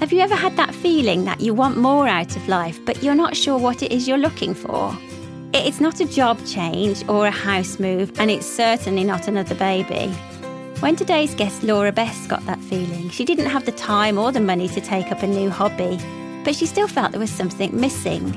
Have you ever had that feeling that you want more out of life, but you're not sure what it is you're looking for? It's not a job change or a house move, and it's certainly not another baby. When today's guest Laura Best got that feeling, she didn't have the time or the money to take up a new hobby, but she still felt there was something missing.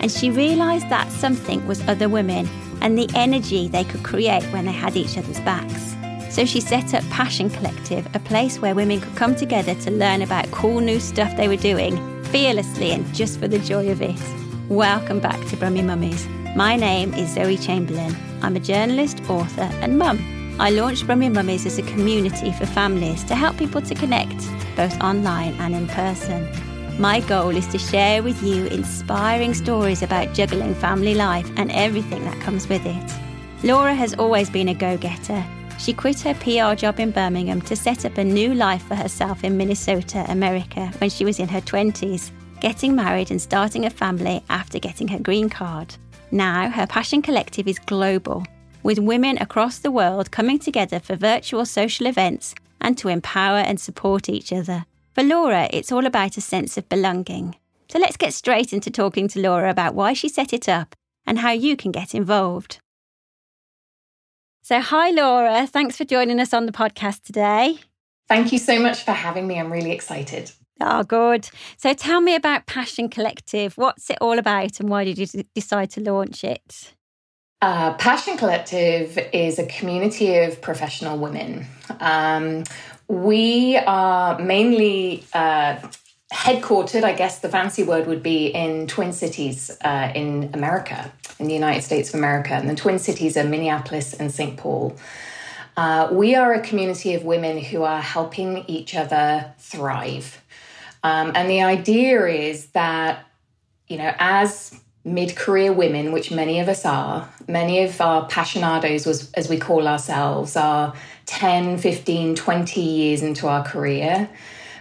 And she realised that something was other women and the energy they could create when they had each other's backs. So she set up Passion Collective, a place where women could come together to learn about cool new stuff they were doing, fearlessly and just for the joy of it. Welcome back to Brummy Mummies. My name is Zoe Chamberlain. I'm a journalist, author, and mum. I launched Brummy Mummies as a community for families to help people to connect, both online and in person. My goal is to share with you inspiring stories about juggling family life and everything that comes with it. Laura has always been a go getter she quit her PR job in Birmingham to set up a new life for herself in Minnesota, America, when she was in her 20s, getting married and starting a family after getting her green card. Now, her Passion Collective is global, with women across the world coming together for virtual social events and to empower and support each other. For Laura, it's all about a sense of belonging. So let's get straight into talking to Laura about why she set it up and how you can get involved. So, hi, Laura. Thanks for joining us on the podcast today. Thank you so much for having me. I'm really excited. Oh, good. So, tell me about Passion Collective. What's it all about and why did you decide to launch it? Uh, Passion Collective is a community of professional women. Um, we are mainly uh, headquartered, I guess the fancy word would be in Twin Cities uh, in America, in the United States of America. And the Twin Cities are Minneapolis and St. Paul. Uh, we are a community of women who are helping each other thrive. Um, and the idea is that, you know, as mid career women, which many of us are, many of our passionados, was, as we call ourselves, are 10, 15, 20 years into our career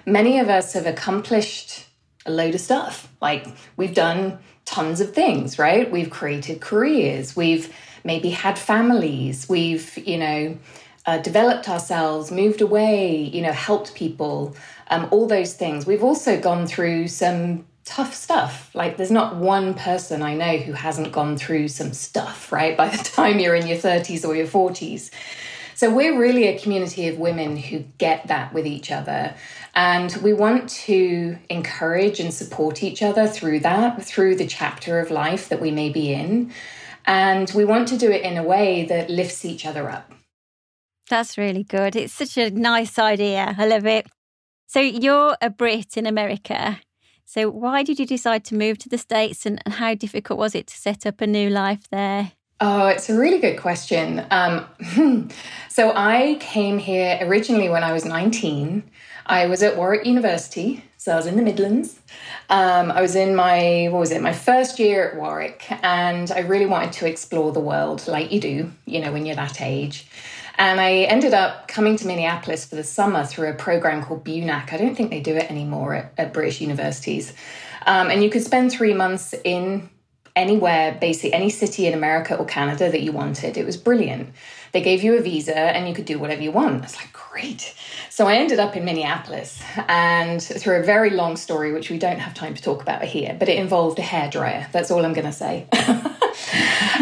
many of us have accomplished a load of stuff. Like we've done tons of things, right? We've created careers, we've maybe had families, we've, you know, uh, developed ourselves, moved away, you know, helped people, um, all those things. We've also gone through some tough stuff. Like there's not one person I know who hasn't gone through some stuff, right? By the time you're in your 30s or your 40s. So we're really a community of women who get that with each other. And we want to encourage and support each other through that, through the chapter of life that we may be in. And we want to do it in a way that lifts each other up. That's really good. It's such a nice idea. I love it. So, you're a Brit in America. So, why did you decide to move to the States and how difficult was it to set up a new life there? Oh, it's a really good question. Um, so, I came here originally when I was 19. I was at Warwick University, so I was in the Midlands. Um, I was in my, what was it, my first year at Warwick, and I really wanted to explore the world like you do, you know, when you're that age. And I ended up coming to Minneapolis for the summer through a program called BUNAC. I don't think they do it anymore at, at British universities. Um, and you could spend three months in anywhere, basically any city in America or Canada that you wanted. It was brilliant. They gave you a visa and you could do whatever you want. It's like, great. So I ended up in Minneapolis and through a very long story, which we don't have time to talk about here, but it involved a hairdryer. That's all I'm going to say.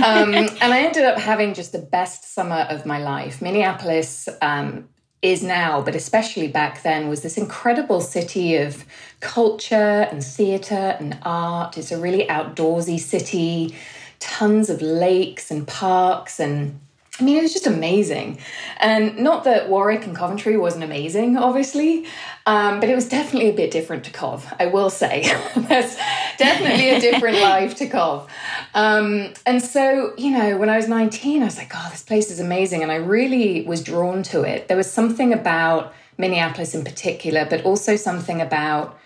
um, and I ended up having just the best summer of my life. Minneapolis, um, is now, but especially back then, was this incredible city of culture and theatre and art. It's a really outdoorsy city, tons of lakes and parks and I mean, it was just amazing. And not that Warwick and Coventry wasn't amazing, obviously, um, but it was definitely a bit different to Cov, I will say. There's definitely a different life to Cov. Um, and so, you know, when I was 19, I was like, oh, this place is amazing. And I really was drawn to it. There was something about Minneapolis in particular, but also something about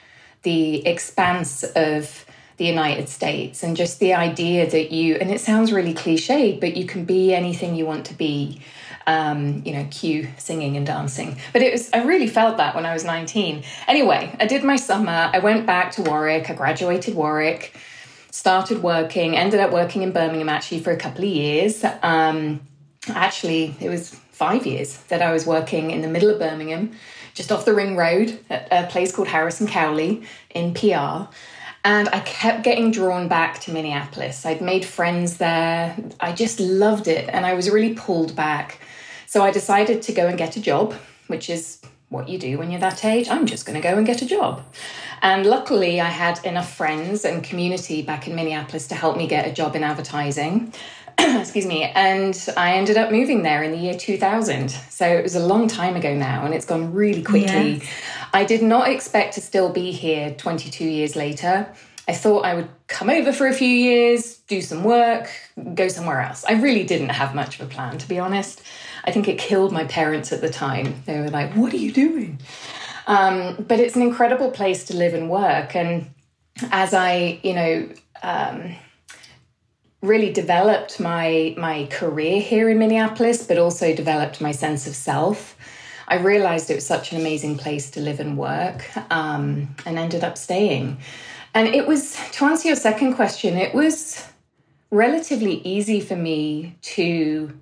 the expanse of the United States and just the idea that you, and it sounds really cliched, but you can be anything you want to be. Um, you know, cue singing and dancing. But it was, I really felt that when I was 19. Anyway, I did my summer. I went back to Warwick. I graduated Warwick, started working, ended up working in Birmingham actually for a couple of years. Um, actually, it was five years that I was working in the middle of Birmingham, just off the ring road at a place called Harrison Cowley in PR. And I kept getting drawn back to Minneapolis. I'd made friends there. I just loved it. And I was really pulled back. So I decided to go and get a job, which is what you do when you're that age. I'm just going to go and get a job. And luckily, I had enough friends and community back in Minneapolis to help me get a job in advertising. Excuse me. And I ended up moving there in the year 2000. So it was a long time ago now, and it's gone really quickly. Yes. I did not expect to still be here 22 years later. I thought I would come over for a few years, do some work, go somewhere else. I really didn't have much of a plan, to be honest. I think it killed my parents at the time. They were like, What are you doing? Um, but it's an incredible place to live and work. And as I, you know, um, really developed my my career here in Minneapolis, but also developed my sense of self. I realized it was such an amazing place to live and work um, and ended up staying. And it was, to answer your second question, it was relatively easy for me to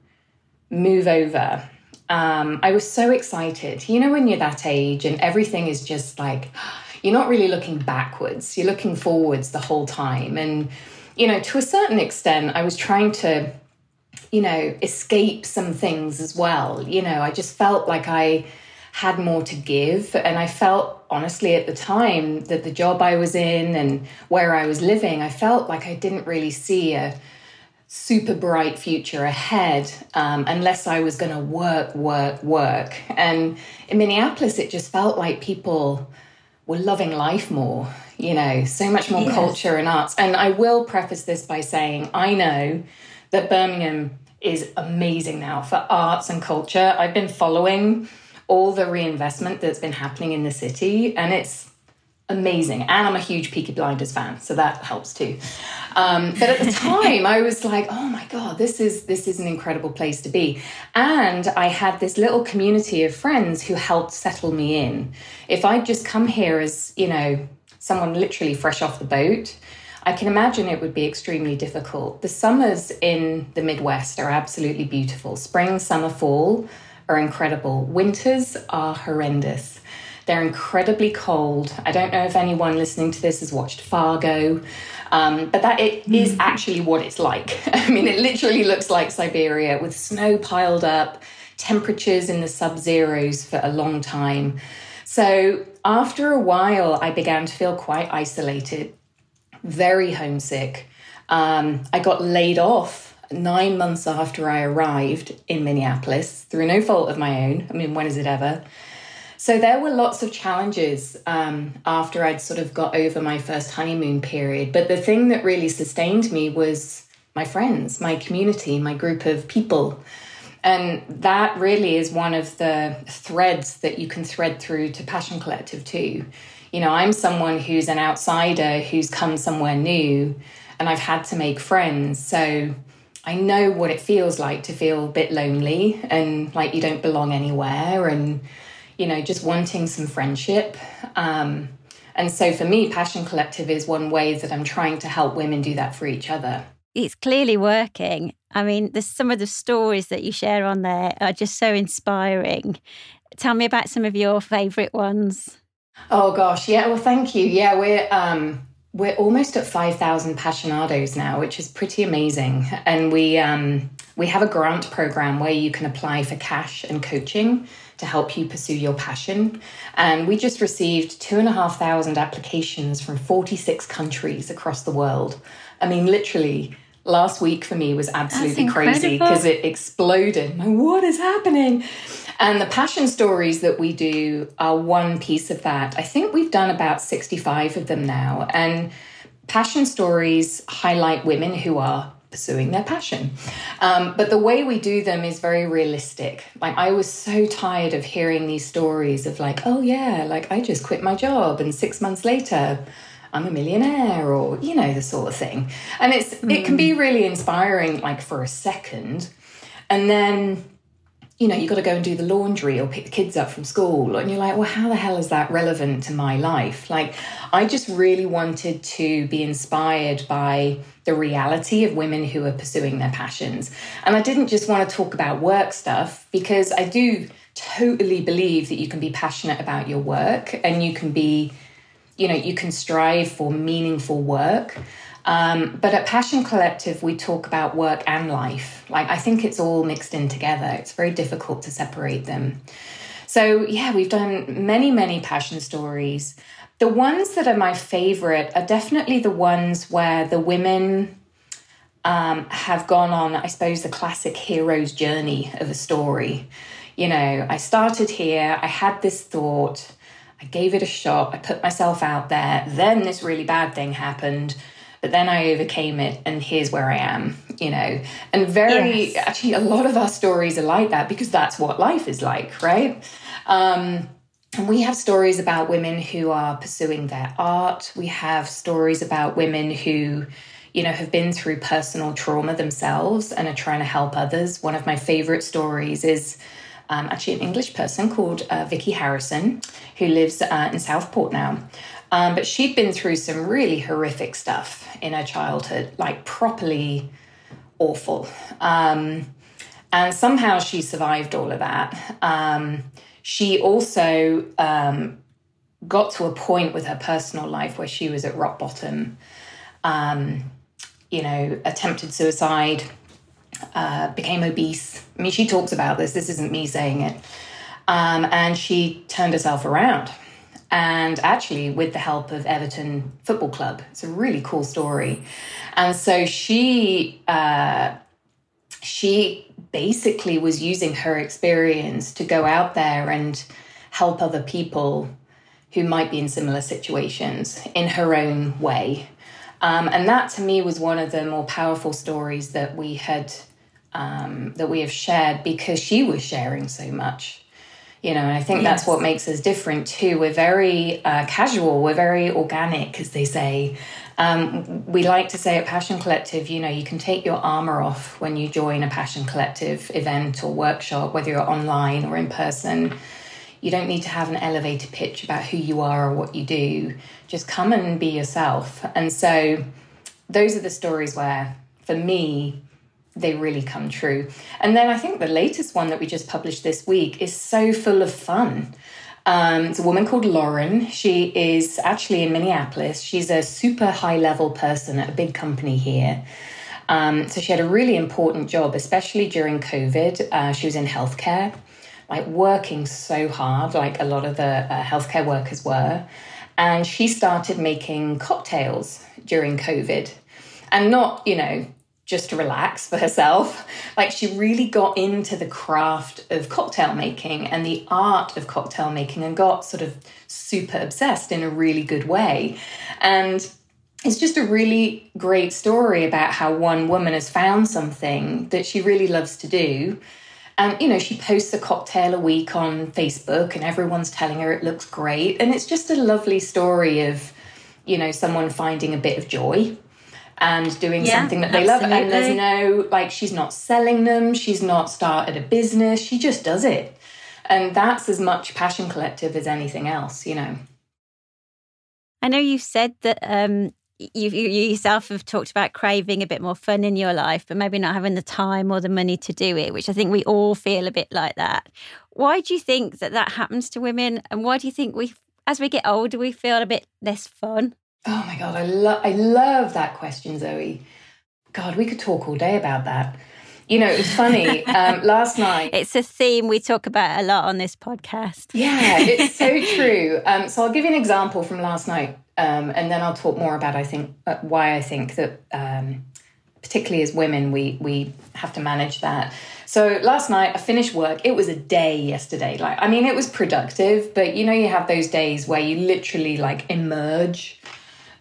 move over. Um, I was so excited. You know, when you're that age and everything is just like, you're not really looking backwards, you're looking forwards the whole time. And, you know, to a certain extent, I was trying to you know, escape some things as well. You know, I just felt like I had more to give. And I felt, honestly, at the time that the job I was in and where I was living, I felt like I didn't really see a super bright future ahead um, unless I was going to work, work, work. And in Minneapolis, it just felt like people were loving life more, you know, so much more yes. culture and arts. And I will preface this by saying, I know that Birmingham is amazing now for arts and culture. I've been following all the reinvestment that's been happening in the city, and it's amazing. And I'm a huge Peaky Blinders fan, so that helps too. Um, but at the time, I was like, "Oh my god, this is this is an incredible place to be." And I had this little community of friends who helped settle me in. If I'd just come here as you know someone literally fresh off the boat, I can imagine it would be extremely difficult. The summers in the Midwest are absolutely beautiful. Spring, summer, fall are incredible. Winters are horrendous. They're incredibly cold. I don't know if anyone listening to this has watched Fargo, um, but that it mm. is actually what it's like. I mean, it literally looks like Siberia with snow piled up, temperatures in the sub zeros for a long time. So after a while, I began to feel quite isolated very homesick. Um, I got laid off nine months after I arrived in Minneapolis through no fault of my own. I mean, when is it ever? So there were lots of challenges um, after I'd sort of got over my first honeymoon period. But the thing that really sustained me was my friends, my community, my group of people. And that really is one of the threads that you can thread through to Passion Collective too you know, I'm someone who's an outsider who's come somewhere new and I've had to make friends. So I know what it feels like to feel a bit lonely and like you don't belong anywhere and, you know, just wanting some friendship. Um, and so for me, Passion Collective is one way that I'm trying to help women do that for each other. It's clearly working. I mean, there's some of the stories that you share on there are just so inspiring. Tell me about some of your favourite ones. Oh gosh, yeah. Well, thank you. Yeah, we're um, we're almost at five thousand passionados now, which is pretty amazing. And we um, we have a grant program where you can apply for cash and coaching to help you pursue your passion. And we just received two and a half thousand applications from 46 countries across the world. I mean, literally, last week for me was absolutely crazy because it exploded. what is happening? And the passion stories that we do are one piece of that. I think we've done about 65 of them now. And passion stories highlight women who are pursuing their passion. Um, but the way we do them is very realistic. Like, I was so tired of hearing these stories of, like, oh, yeah, like I just quit my job and six months later, I'm a millionaire or you know the sort of thing. And it's mm. it can be hmm. really inspiring like for a second and then you know, you've got to go and do the laundry or pick the kids up from school. And you're like, well, how the hell is that relevant to my life? Like, I just really wanted to be inspired by the reality of women who are pursuing their passions. And I didn't just want to talk about work stuff because I do totally believe that you can be passionate about your work and you can be, you know, you can strive for meaningful work. Um, but at Passion Collective, we talk about work and life. Like, I think it's all mixed in together. It's very difficult to separate them. So, yeah, we've done many, many passion stories. The ones that are my favorite are definitely the ones where the women um, have gone on, I suppose, the classic hero's journey of a story. You know, I started here, I had this thought, I gave it a shot, I put myself out there, then this really bad thing happened but then I overcame it and here's where I am, you know. And very yes. actually a lot of our stories are like that because that's what life is like, right? Um, and we have stories about women who are pursuing their art. We have stories about women who, you know, have been through personal trauma themselves and are trying to help others. One of my favorite stories is um, actually an English person called uh, Vicky Harrison, who lives uh, in Southport now. Um, but she'd been through some really horrific stuff in her childhood, like properly awful. Um, and somehow she survived all of that. Um, she also um, got to a point with her personal life where she was at rock bottom, um, you know, attempted suicide, uh, became obese. I mean, she talks about this, this isn't me saying it. Um, and she turned herself around and actually with the help of Everton Football Club. It's a really cool story. And so she uh, she basically was using her experience to go out there and help other people who might be in similar situations in her own way. Um, and that to me was one of the more powerful stories that we had um, that we have shared because she was sharing so much you know and i think yes. that's what makes us different too. We're very uh, casual. We're very organic as they say. Um, we like to say at passion collective you know you can take your armor off when you join a passion collective event or workshop whether you're online or in person you don't need to have an elevator pitch about who you are or what you do just come and be yourself and so those are the stories where for me they really come true. And then I think the latest one that we just published this week is so full of fun. Um, it's a woman called Lauren. She is actually in Minneapolis. She's a super high level person at a big company here. Um, so she had a really important job, especially during COVID. Uh, she was in healthcare, like working so hard, like a lot of the uh, healthcare workers were. And she started making cocktails during COVID. And not, you know, just to relax for herself. Like she really got into the craft of cocktail making and the art of cocktail making and got sort of super obsessed in a really good way. And it's just a really great story about how one woman has found something that she really loves to do. And, you know, she posts a cocktail a week on Facebook and everyone's telling her it looks great. And it's just a lovely story of, you know, someone finding a bit of joy and doing yeah, something that they absolutely. love. And there's no, like, she's not selling them, she's not started a business, she just does it. And that's as much Passion Collective as anything else, you know. I know you've said that um, you, you yourself have talked about craving a bit more fun in your life, but maybe not having the time or the money to do it, which I think we all feel a bit like that. Why do you think that that happens to women? And why do you think we, as we get older, we feel a bit less fun? Oh my God, I, love I love that question, Zoe. God, we could talk all day about that. You know, it's funny. Um, last night. It's a theme we talk about a lot on this podcast. Yeah, it's so true. Um, so I'll give you an example from last night, um, and then I'll talk more about I think uh, why I think that, um, particularly as women, we we have to manage that. So last night I finished work. It was a day yesterday. Like I mean, it was productive, but you know, you have those days where you literally like emerge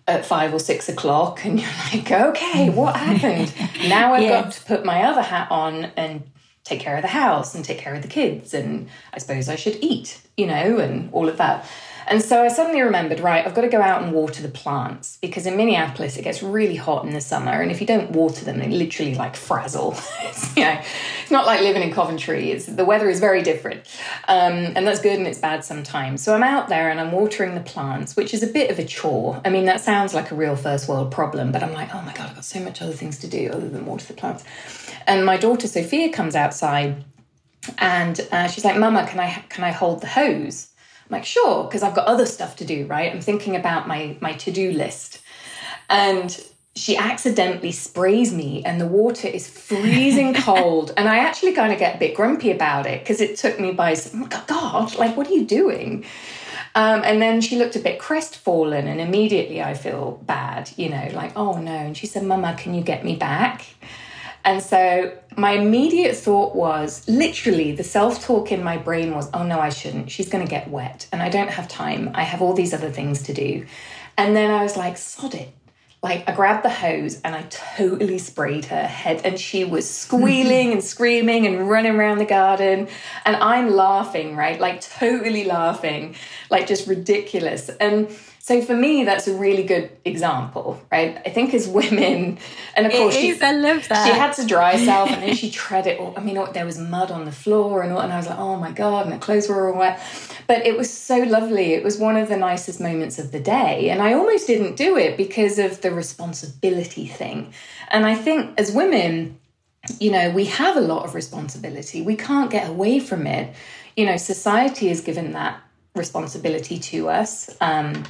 at five or six o'clock and you're like, okay, what happened? now I've yes. got to put my other hat on and take care of the house and take care of the kids. And I suppose I should eat, you know, and all of that. And so I suddenly remembered, right, I've got to go out and water the plants because in Minneapolis it gets really hot in the summer, and if you don't water them, they literally like frazzle. it's, you know, it's not like living in Coventry. It's the weather is very different, um, and that's good and it's bad sometimes. So I'm out there and I'm watering the plants, which is a bit of a chore. I mean, that sounds like a real first world problem, but I'm like, oh my god, I've got so much other things to do other than water the plants. And my daughter Sophia comes outside, and uh, she's like, "Mama, can I can I hold the hose?" Like, sure, because I've got other stuff to do, right? I'm thinking about my my to-do list. And she accidentally sprays me and the water is freezing cold and i actually kind of get a bit grumpy about it because it took me by oh god like what are you doing um, and then she looked a bit crestfallen and immediately i feel bad you know like oh no and she said mama can you get me back and so my immediate thought was literally the self talk in my brain was, oh no, I shouldn't. She's going to get wet and I don't have time. I have all these other things to do. And then I was like, sod it. Like I grabbed the hose and I totally sprayed her head and she was squealing and screaming and running around the garden and I'm laughing, right? Like totally laughing, like just ridiculous. And so for me, that's a really good example, right? I think as women, and of course, she, I love that. She had to dry herself, and then she tread it. All, I mean, there was mud on the floor, and all, and I was like, oh my god, and the clothes were all wet. But it was so lovely. It was one of the nicest moments of the day, and I almost didn't do it because of the responsibility thing. And I think as women, you know, we have a lot of responsibility. We can't get away from it. You know, society has given that responsibility to us. Um,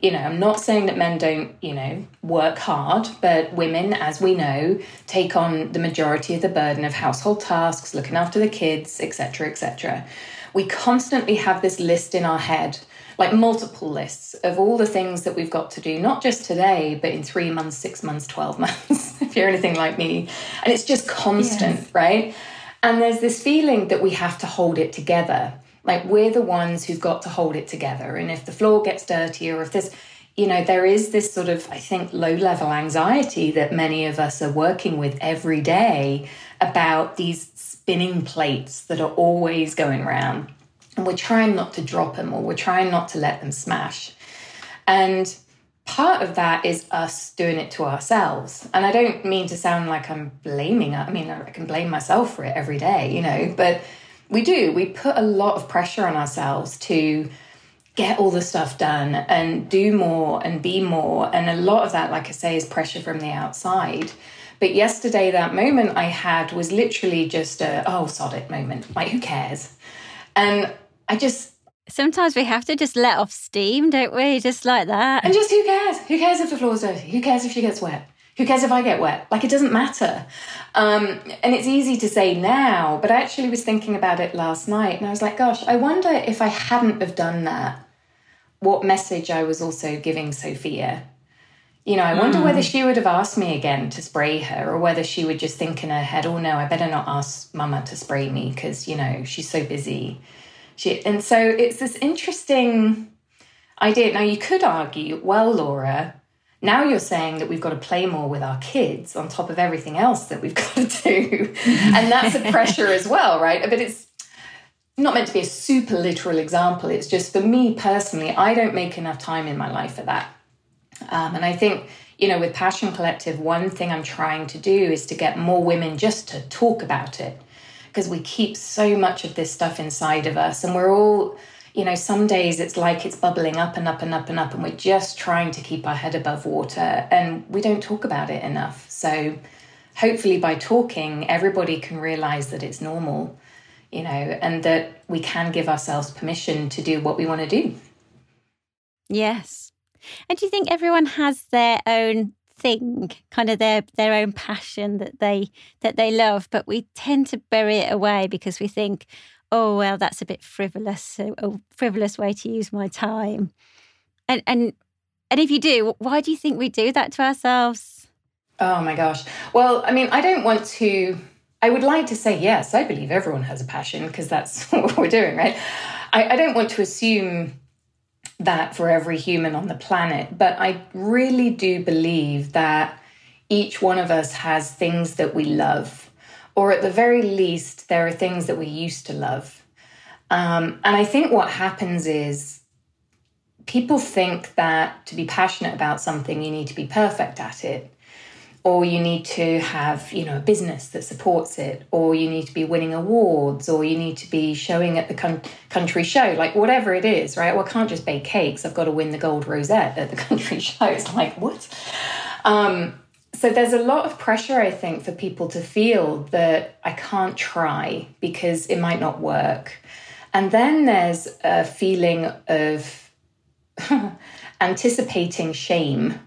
you know, I'm not saying that men don't, you know, work hard, but women, as we know, take on the majority of the burden of household tasks, looking after the kids, etc., etc. We constantly have this list in our head, like multiple lists of all the things that we've got to do, not just today, but in three months, six months, 12 months, if you're anything like me. And it's just constant, yes. right? And there's this feeling that we have to hold it together like we're the ones who've got to hold it together. And if the floor gets dirty or if there's, you know, there is this sort of, I think, low level anxiety that many of us are working with every day about these spinning plates that are always going round. And we're trying not to drop them or we're trying not to let them smash. And part of that is us doing it to ourselves. And I don't mean to sound like I'm blaming. I mean, I can blame myself for it every day, you know, but we do. We put a lot of pressure on ourselves to get all the stuff done and do more and be more. And a lot of that, like I say, is pressure from the outside. But yesterday, that moment I had was literally just a, oh, sod it moment. Like, who cares? And I just. Sometimes we have to just let off steam, don't we? Just like that. And just who cares? Who cares if the floor's dirty? Who cares if she gets wet? Who cares if I get wet? Like, it doesn't matter. Um, and it's easy to say now, but I actually was thinking about it last night and I was like, gosh, I wonder if I hadn't have done that, what message I was also giving Sophia. You know, I wonder mm. whether she would have asked me again to spray her or whether she would just think in her head, oh no, I better not ask mama to spray me because, you know, she's so busy. She, and so it's this interesting idea. Now, you could argue, well, Laura, now you're saying that we've got to play more with our kids on top of everything else that we've got to do. and that's a pressure as well, right? But it's not meant to be a super literal example. It's just for me personally, I don't make enough time in my life for that. Um, and I think, you know, with Passion Collective, one thing I'm trying to do is to get more women just to talk about it because we keep so much of this stuff inside of us and we're all you know, some days it's like it's bubbling up and up and up and up, and we're just trying to keep our head above water, and we don't talk about it enough. So, hopefully, by talking, everybody can realize that it's normal, you know, and that we can give ourselves permission to do what we want to do. Yes. And do you think everyone has their own thing, kind of their their own passion that they that they love, but we tend to bury it away because we think, oh well, that's a bit frivolous, a oh, frivolous way to use my time. And and and if you do, why do you think we do that to ourselves? Oh my gosh. Well, I mean, I don't want to I would like to say yes, I believe everyone has a passion because that's what we're doing, right? I, I don't want to assume that for every human on the planet, but I really do believe that each one of us has things that we love, or at the very least, there are things that we used to love. Um, and I think what happens is people think that to be passionate about something, you need to be perfect at it or you need to have you know a business that supports it or you need to be winning awards or you need to be showing at the con- country show like whatever it is right? Well i can't just bake cakes. I've got to win the gold rosette at the country show. It's like what? Um, so there's a lot of pressure i think for people to feel that i can't try because it might not work. And then there's a feeling of anticipating shame.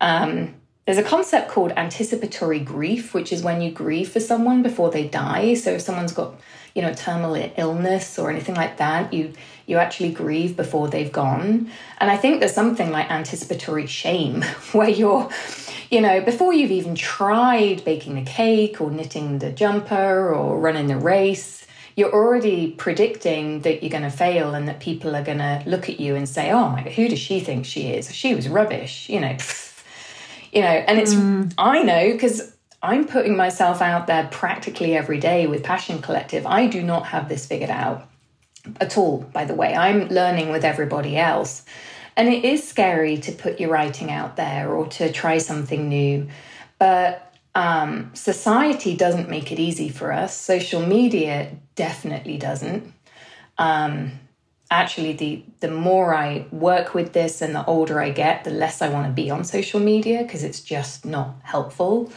Um, there's a concept called anticipatory grief, which is when you grieve for someone before they die. So if someone's got, you know, terminal illness or anything like that, you you actually grieve before they've gone. And I think there's something like anticipatory shame, where you're, you know, before you've even tried baking the cake or knitting the jumper or running the race, you're already predicting that you're going to fail and that people are going to look at you and say, "Oh my God, who does she think she is? She was rubbish," you know. you know, and it's, mm. I know because I'm putting myself out there practically every day with Passion Collective. I do not have this figured out at all, by the way. I'm learning with everybody else. And it is scary to put your writing out there or to try something new. But um, society doesn't make it easy for us. Social media definitely doesn't. Um, actually the the more I work with this and the older I get, the less I want to be on social media because it's just not helpful.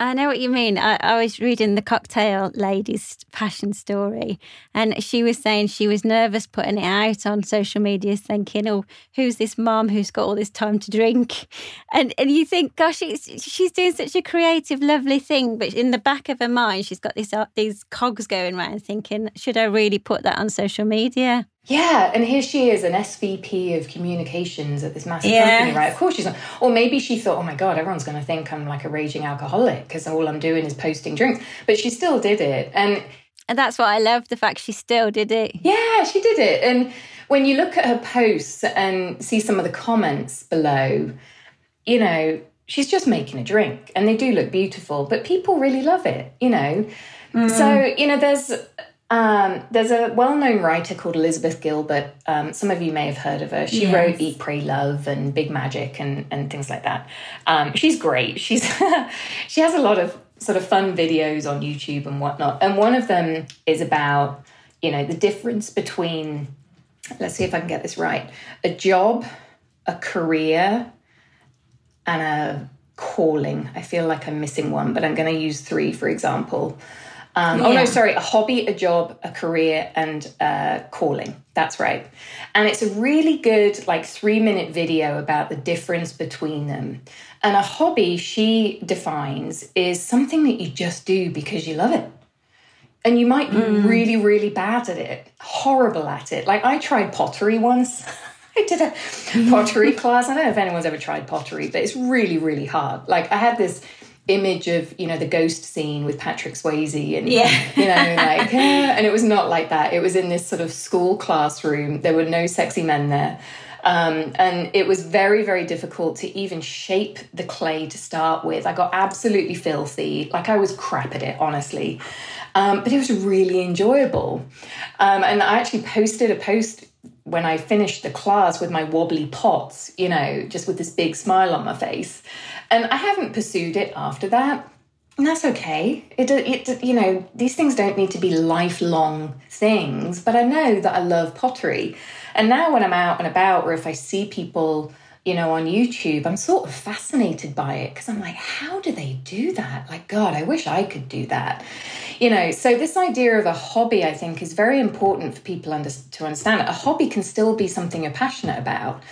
I know what you mean. I, I, was reading the cocktail lady's passion story, and she was saying she was nervous putting it out on social media, thinking, "Oh, who's this mom who's got all this time to drink?" And and you think, "Gosh, she's doing such a creative, lovely thing," but in the back of her mind, she's got these uh, these cogs going around, thinking, "Should I really put that on social media?" Yeah, and here she is, an SVP of communications at this massive yes. company, right? Of course she's not. Or maybe she thought, oh my God, everyone's going to think I'm like a raging alcoholic because all I'm doing is posting drinks. But she still did it. And and that's what I love the fact she still did it. Yeah, she did it. And when you look at her posts and see some of the comments below, you know, she's just making a drink and they do look beautiful, but people really love it, you know. Mm. So, you know, there's um, there's a well known writer called Elizabeth Gilbert. Um, some of you may have heard of her. She yes. wrote Eat, Pray, Love and Big Magic and, and things like that. Um, she's great. She's she has a lot of sort of fun videos on YouTube and whatnot. And one of them is about, you know, the difference between, let's see if I can get this right, a job, a career, and a calling. I feel like I'm missing one, but I'm going to use three, for example. Um, yeah. Oh no, sorry, a hobby, a job, a career, and uh, calling. That's right. And it's a really good, like, three minute video about the difference between them. And a hobby, she defines, is something that you just do because you love it. And you might be mm. really, really bad at it, horrible at it. Like, I tried pottery once. I did a pottery class. I don't know if anyone's ever tried pottery, but it's really, really hard. Like, I had this image of you know the ghost scene with Patrick Swayze and yeah. you know like and it was not like that. It was in this sort of school classroom. There were no sexy men there. Um, and it was very very difficult to even shape the clay to start with. I got absolutely filthy. Like I was crap at it honestly. Um, but it was really enjoyable. Um, and I actually posted a post when I finished the class with my wobbly pots, you know, just with this big smile on my face. And I haven't pursued it after that. And that's okay. It, it, you know, these things don't need to be lifelong things, but I know that I love pottery. And now when I'm out and about, or if I see people, you know, on YouTube, I'm sort of fascinated by it because I'm like, how do they do that? Like, God, I wish I could do that. You know, so this idea of a hobby, I think, is very important for people under, to understand. A hobby can still be something you're passionate about.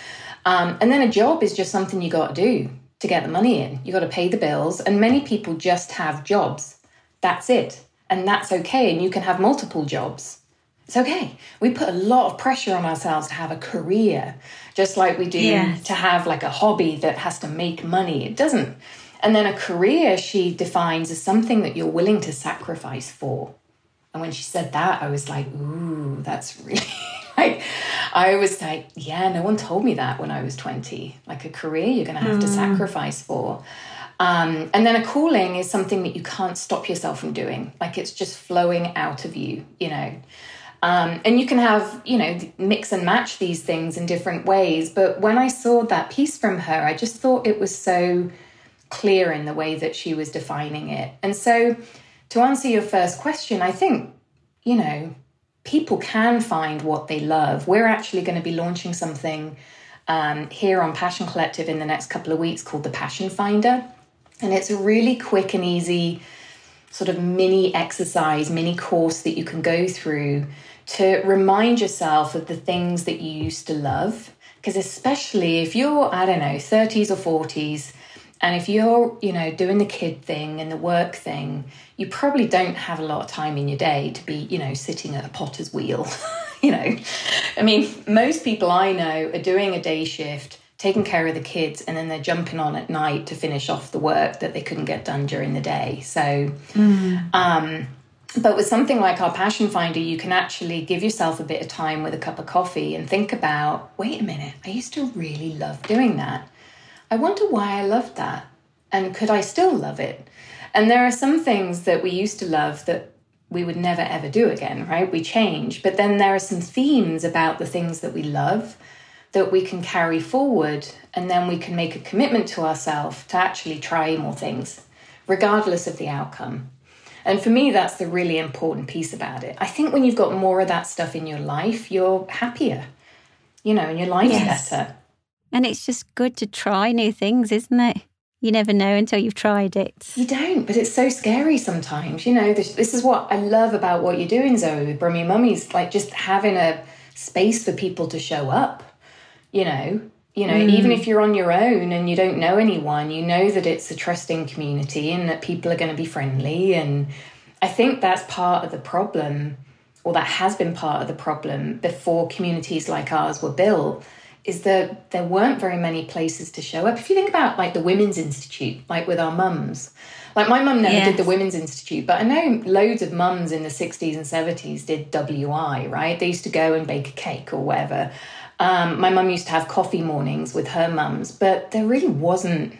Um, and then a job is just something you got to do to get the money in. You got to pay the bills. And many people just have jobs. That's it. And that's okay. And you can have multiple jobs. It's okay. We put a lot of pressure on ourselves to have a career, just like we do yes. to have like a hobby that has to make money. It doesn't. And then a career she defines as something that you're willing to sacrifice for. And when she said that, I was like, ooh, that's really like, I was like, yeah, no one told me that when I was 20. Like a career you're going to have mm. to sacrifice for. Um, and then a calling is something that you can't stop yourself from doing. Like it's just flowing out of you, you know. Um, and you can have, you know, mix and match these things in different ways. But when I saw that piece from her, I just thought it was so clear in the way that she was defining it. And so, to answer your first question, I think, you know, people can find what they love. We're actually going to be launching something um, here on Passion Collective in the next couple of weeks called the Passion Finder. And it's a really quick and easy sort of mini exercise, mini course that you can go through to remind yourself of the things that you used to love. Because especially if you're, I don't know, 30s or 40s, and if you're, you know, doing the kid thing and the work thing, you probably don't have a lot of time in your day to be, you know, sitting at a potter's wheel. you know, I mean, most people I know are doing a day shift, taking care of the kids, and then they're jumping on at night to finish off the work that they couldn't get done during the day. So, mm. um, but with something like our Passion Finder, you can actually give yourself a bit of time with a cup of coffee and think about wait a minute, I used to really love doing that. I wonder why I loved that. And could I still love it? And there are some things that we used to love that we would never ever do again, right? We change. But then there are some themes about the things that we love that we can carry forward. And then we can make a commitment to ourselves to actually try more things, regardless of the outcome. And for me, that's the really important piece about it. I think when you've got more of that stuff in your life, you're happier, you know, and your life's yes. better. And it's just good to try new things, isn't it? You never know until you've tried it. You don't, but it's so scary sometimes. You know, this, this is what I love about what you're doing, Zoe, with Brummy Mummies, like just having a space for people to show up. You know, you know, mm. even if you're on your own and you don't know anyone, you know that it's a trusting community and that people are going to be friendly. And I think that's part of the problem, or that has been part of the problem before communities like ours were built is that there weren't very many places to show up. If you think about like the Women's Institute, like with our mums, like my mum never yes. did the Women's Institute, but I know loads of mums in the 60s and 70s did WI, right? They used to go and bake a cake or whatever. Um, my mum used to have coffee mornings with her mums, but there really wasn't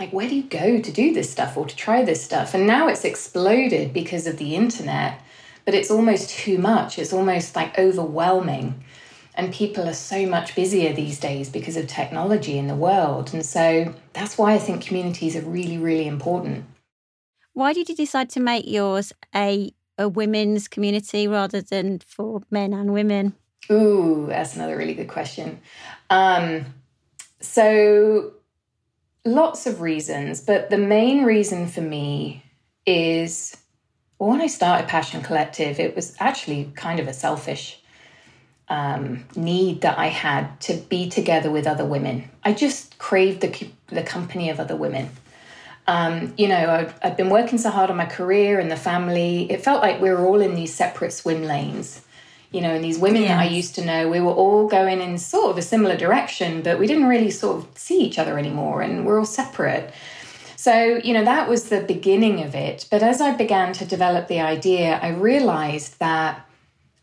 like where do you go to do this stuff or to try this stuff? And now it's exploded because of the internet, but it's almost too much. It's almost like overwhelming. And people are so much busier these days because of technology in the world. And so that's why I think communities are really, really important. Why did you decide to make yours a, a women's community rather than for men and women? Ooh, that's another really good question. Um, so, lots of reasons, but the main reason for me is well, when I started Passion Collective, it was actually kind of a selfish um, need that I had to be together with other women. I just craved the, the company of other women. Um, you know, I'd, I'd been working so hard on my career and the family. It felt like we were all in these separate swim lanes. You know, and these women yes. that I used to know, we were all going in sort of a similar direction, but we didn't really sort of see each other anymore and we're all separate. So, you know, that was the beginning of it. But as I began to develop the idea, I realized that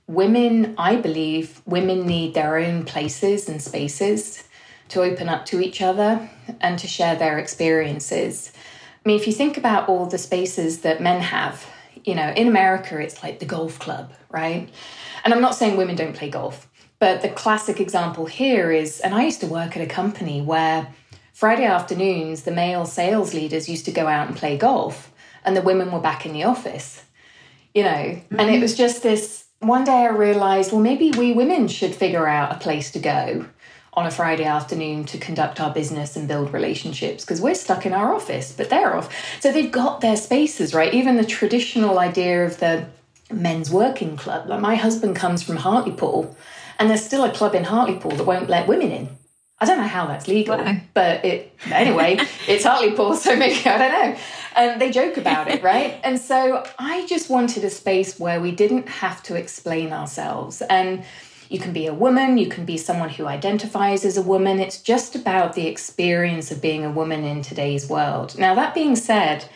women, I believe, women need their own places and spaces to open up to each other and to share their experiences. I mean, if you think about all the spaces that men have, you know, in America, it's like the golf club, right? And I'm not saying women don't play golf, but the classic example here is, and I used to work at a company where Friday afternoons, the male sales leaders used to go out and play golf, and the women were back in the office, you know, mm-hmm. and it was just this one day I realized, well, maybe we women should figure out a place to go on a Friday afternoon to conduct our business and build relationships because we're stuck in our office, but they're off. So they've got their spaces, right? Even the traditional idea of the men's working club. Like my husband comes from Hartlepool, and there's still a club in Hartlepool that won't let women in. I don't know how that's legal, wow. but it anyway, it's Hartlepool, so maybe I don't know. And they joke about it, right? and so I just wanted a space where we didn't have to explain ourselves. And you can be a woman, you can be someone who identifies as a woman. It's just about the experience of being a woman in today's world. Now, that being said,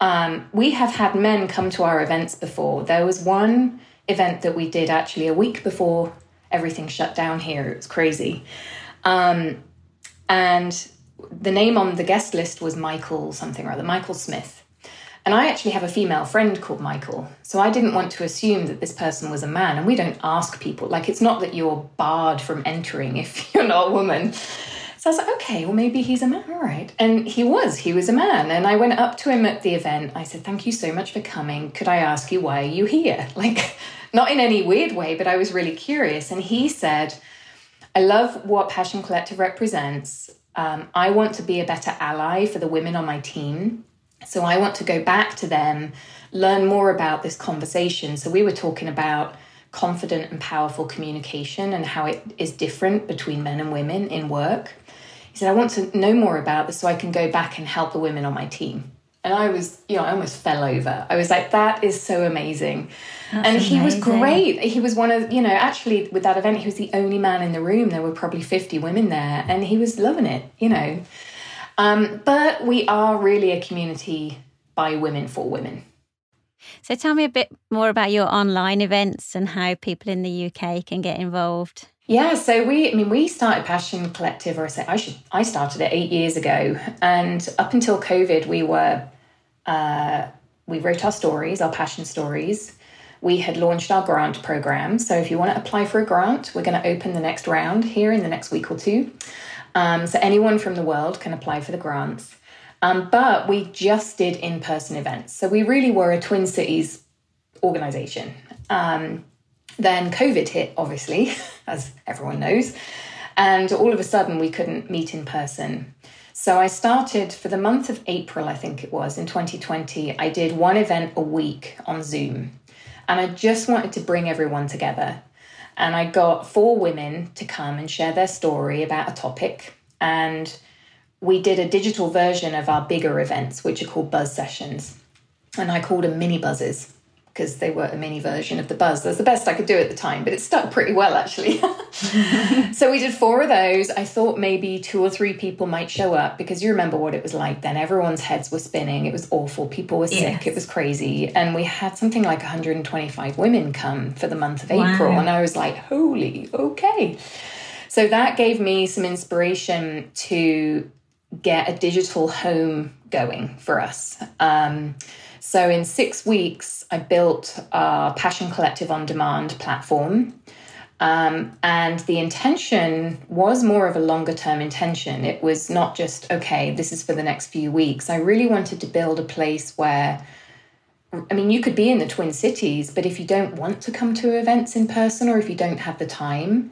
um, we have had men come to our events before. There was one event that we did actually a week before everything shut down here. It was crazy. Um, and the name on the guest list was Michael something or other, Michael Smith. And I actually have a female friend called Michael. So I didn't want to assume that this person was a man. And we don't ask people. Like, it's not that you're barred from entering if you're not a woman. So I was like, okay, well, maybe he's a man. All right. And he was, he was a man. And I went up to him at the event. I said, thank you so much for coming. Could I ask you, why are you here? Like, not in any weird way, but I was really curious. And he said, I love what Passion Collective represents. Um, I want to be a better ally for the women on my team. So I want to go back to them, learn more about this conversation. So we were talking about confident and powerful communication and how it is different between men and women in work. He said, I want to know more about this so I can go back and help the women on my team. And I was, you know, I almost fell over. I was like, that is so amazing. That's and he amazing. was great. He was one of, you know, actually with that event, he was the only man in the room. There were probably 50 women there, and he was loving it, you know. Um, but we are really a community by women for women. So tell me a bit more about your online events and how people in the UK can get involved. Yeah, so we, I mean, we started Passion Collective, or I say I should, I started it eight years ago, and up until COVID, we were, uh, we wrote our stories, our passion stories. We had launched our grant program. So if you want to apply for a grant, we're going to open the next round here in the next week or two. Um, so anyone from the world can apply for the grants. Um, but we just did in person events. So we really were a Twin Cities organization. Um, then COVID hit, obviously, as everyone knows. And all of a sudden, we couldn't meet in person. So I started for the month of April, I think it was, in 2020. I did one event a week on Zoom. And I just wanted to bring everyone together. And I got four women to come and share their story about a topic. And we did a digital version of our bigger events, which are called buzz sessions. And I called them mini buzzes because they were a mini version of the buzz. That's the best I could do at the time, but it stuck pretty well actually. so we did four of those. I thought maybe two or three people might show up because you remember what it was like then. Everyone's heads were spinning. It was awful. People were sick. Yes. It was crazy. And we had something like 125 women come for the month of wow. April. And I was like, holy, okay. So that gave me some inspiration to get a digital home going for us. Um, so in six weeks, I built our Passion Collective on Demand platform. Um, and the intention was more of a longer term intention. It was not just, okay, this is for the next few weeks. I really wanted to build a place where, I mean, you could be in the Twin Cities, but if you don't want to come to events in person or if you don't have the time,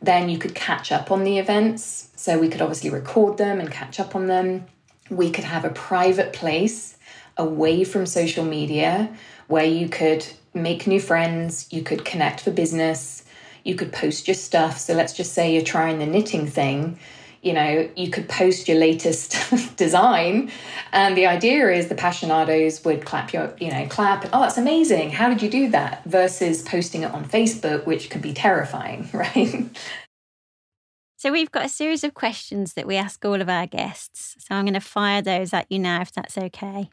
then you could catch up on the events. So we could obviously record them and catch up on them. We could have a private place away from social media where you could make new friends, you could connect for business, you could post your stuff. So let's just say you're trying the knitting thing. You know, you could post your latest design, and the idea is the passionados would clap your, you know, clap. Oh, that's amazing! How did you do that? Versus posting it on Facebook, which could be terrifying, right? So, we've got a series of questions that we ask all of our guests. So, I'm going to fire those at you now, if that's okay.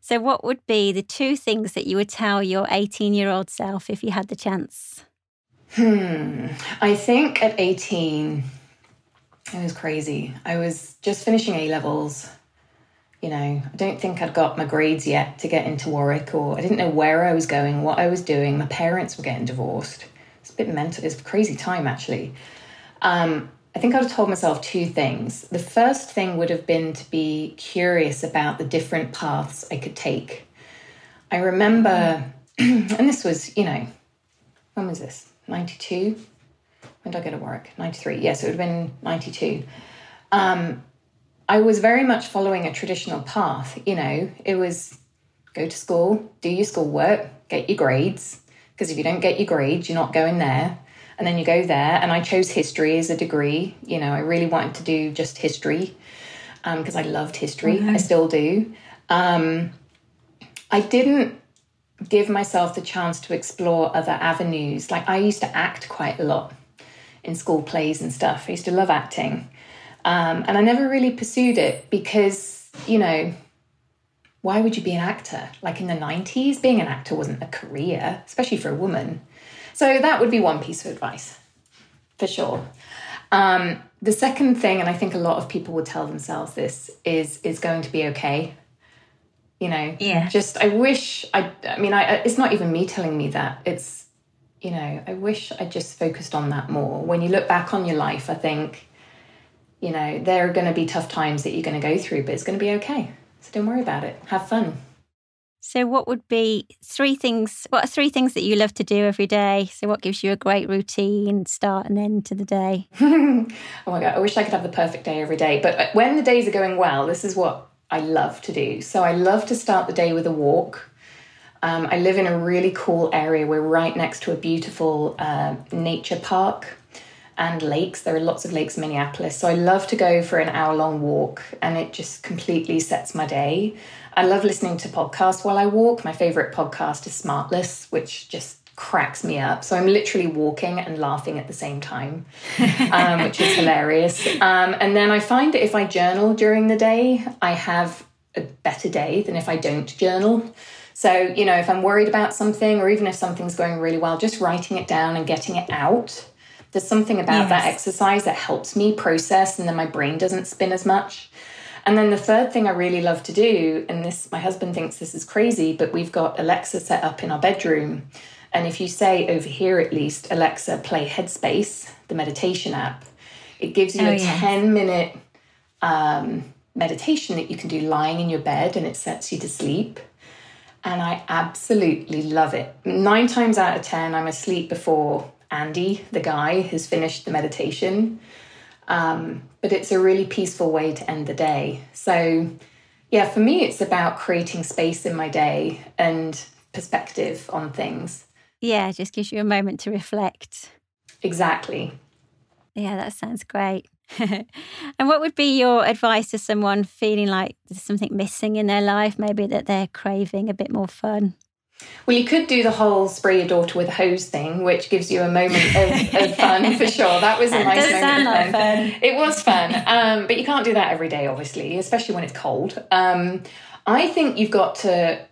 So, what would be the two things that you would tell your 18 year old self if you had the chance? Hmm. I think at 18, it was crazy. I was just finishing A levels. You know, I don't think I'd got my grades yet to get into Warwick, or I didn't know where I was going, what I was doing. My parents were getting divorced. It's a bit mental. It's a crazy time, actually. Um, I think I'd have told myself two things. The first thing would have been to be curious about the different paths I could take. I remember, and this was, you know, when was this? 92? When did I go to work? 93. Yes, it would have been 92. Um, I was very much following a traditional path. You know, it was go to school, do your schoolwork, get your grades, because if you don't get your grades, you're not going there And then you go there, and I chose history as a degree. You know, I really wanted to do just history because um, I loved history. Mm-hmm. I still do. Um, I didn't give myself the chance to explore other avenues. Like I used to act quite a lot in school plays and stuff. I used to love acting. Um, and I never really pursued it because, you know, why would you be an actor? Like in the 90s, being an actor wasn't a career, especially for a woman. So that would be one piece of advice for sure. Um, the second thing, and I think a lot of people would tell themselves this, is is going to be okay. You know, yeah. Just I wish I. I mean, I. It's not even me telling me that. It's you know, I wish I just focused on that more. When you look back on your life, I think, you know, there are going to be tough times that you're going to go through, but it's going to be okay. So don't worry about it. Have fun. So, what would be three things? What are three things that you love to do every day? So, what gives you a great routine, start and end to the day? oh my God, I wish I could have the perfect day every day. But uh, when the days are going well, this is what I love to do. So, I love to start the day with a walk. Um, I live in a really cool area. We're right next to a beautiful uh, nature park and lakes. There are lots of lakes in Minneapolis. So I love to go for an hour long walk and it just completely sets my day. I love listening to podcasts while I walk. My favorite podcast is Smartless, which just cracks me up. So I'm literally walking and laughing at the same time, um, which is hilarious. Um, and then I find that if I journal during the day, I have a better day than if I don't journal. So, you know, if I'm worried about something or even if something's going really well, just writing it down and getting it out. There's something about yes. that exercise that helps me process and then my brain doesn't spin as much. And then the third thing I really love to do, and this my husband thinks this is crazy, but we've got Alexa set up in our bedroom. And if you say over here at least, Alexa, play Headspace, the meditation app, it gives you oh, a yeah. 10 minute um, meditation that you can do lying in your bed and it sets you to sleep. And I absolutely love it. Nine times out of 10, I'm asleep before Andy, the guy, has finished the meditation. Um, but it's a really peaceful way to end the day. So, yeah, for me, it's about creating space in my day and perspective on things. Yeah, just gives you a moment to reflect. Exactly. Yeah, that sounds great. and what would be your advice to someone feeling like there's something missing in their life, maybe that they're craving a bit more fun? Well, you could do the whole spray your daughter with a hose thing, which gives you a moment of, of fun for sure. That was a nice does moment. Like fun. It was fun, um, but you can't do that every day, obviously, especially when it's cold. Um, I think you've got to.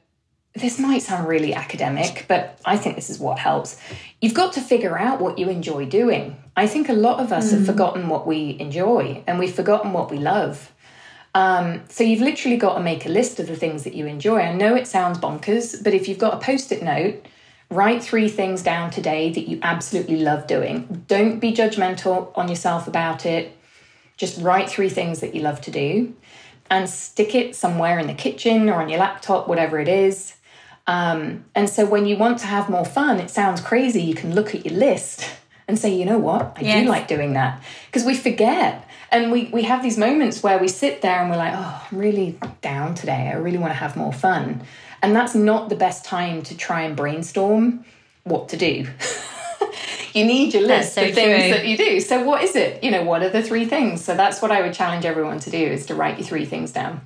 This might sound really academic, but I think this is what helps. You've got to figure out what you enjoy doing. I think a lot of us mm. have forgotten what we enjoy and we've forgotten what we love. Um, so you've literally got to make a list of the things that you enjoy. I know it sounds bonkers, but if you've got a post it note, write three things down today that you absolutely love doing. Don't be judgmental on yourself about it. Just write three things that you love to do and stick it somewhere in the kitchen or on your laptop, whatever it is. Um, and so when you want to have more fun, it sounds crazy. You can look at your list and say, you know what, I yes. do like doing that. Because we forget. And we, we have these moments where we sit there and we're like, oh, I'm really down today. I really want to have more fun. And that's not the best time to try and brainstorm what to do. you need your list so of things true. that you do. So what is it? You know, what are the three things? So that's what I would challenge everyone to do is to write your three things down.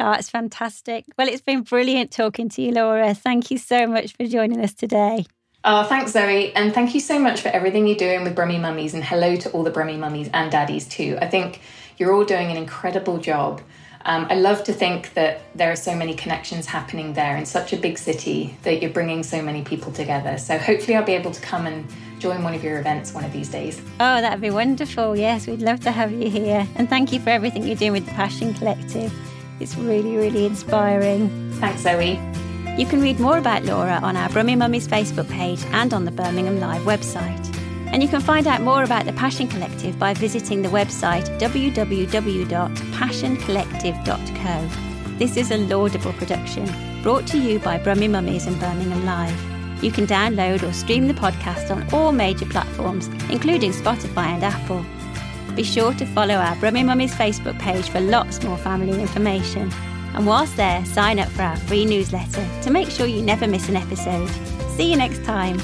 Oh, it's fantastic. Well, it's been brilliant talking to you, Laura. Thank you so much for joining us today. Oh, thanks, Zoe. And thank you so much for everything you're doing with Brummy Mummies. And hello to all the Brummy Mummies and Daddies, too. I think you're all doing an incredible job. Um, I love to think that there are so many connections happening there in such a big city that you're bringing so many people together. So hopefully, I'll be able to come and join one of your events one of these days. Oh, that'd be wonderful. Yes, we'd love to have you here. And thank you for everything you're doing with the Passion Collective. It's really, really inspiring. Thanks, Zoe. You can read more about Laura on our Brummy Mummies Facebook page and on the Birmingham Live website. And you can find out more about the Passion Collective by visiting the website www.passioncollective.co. This is a laudable production brought to you by Brummy Mummies and Birmingham Live. You can download or stream the podcast on all major platforms, including Spotify and Apple. Be sure to follow our Brummy Mummies Facebook page for lots more family information. And whilst there, sign up for our free newsletter to make sure you never miss an episode. See you next time.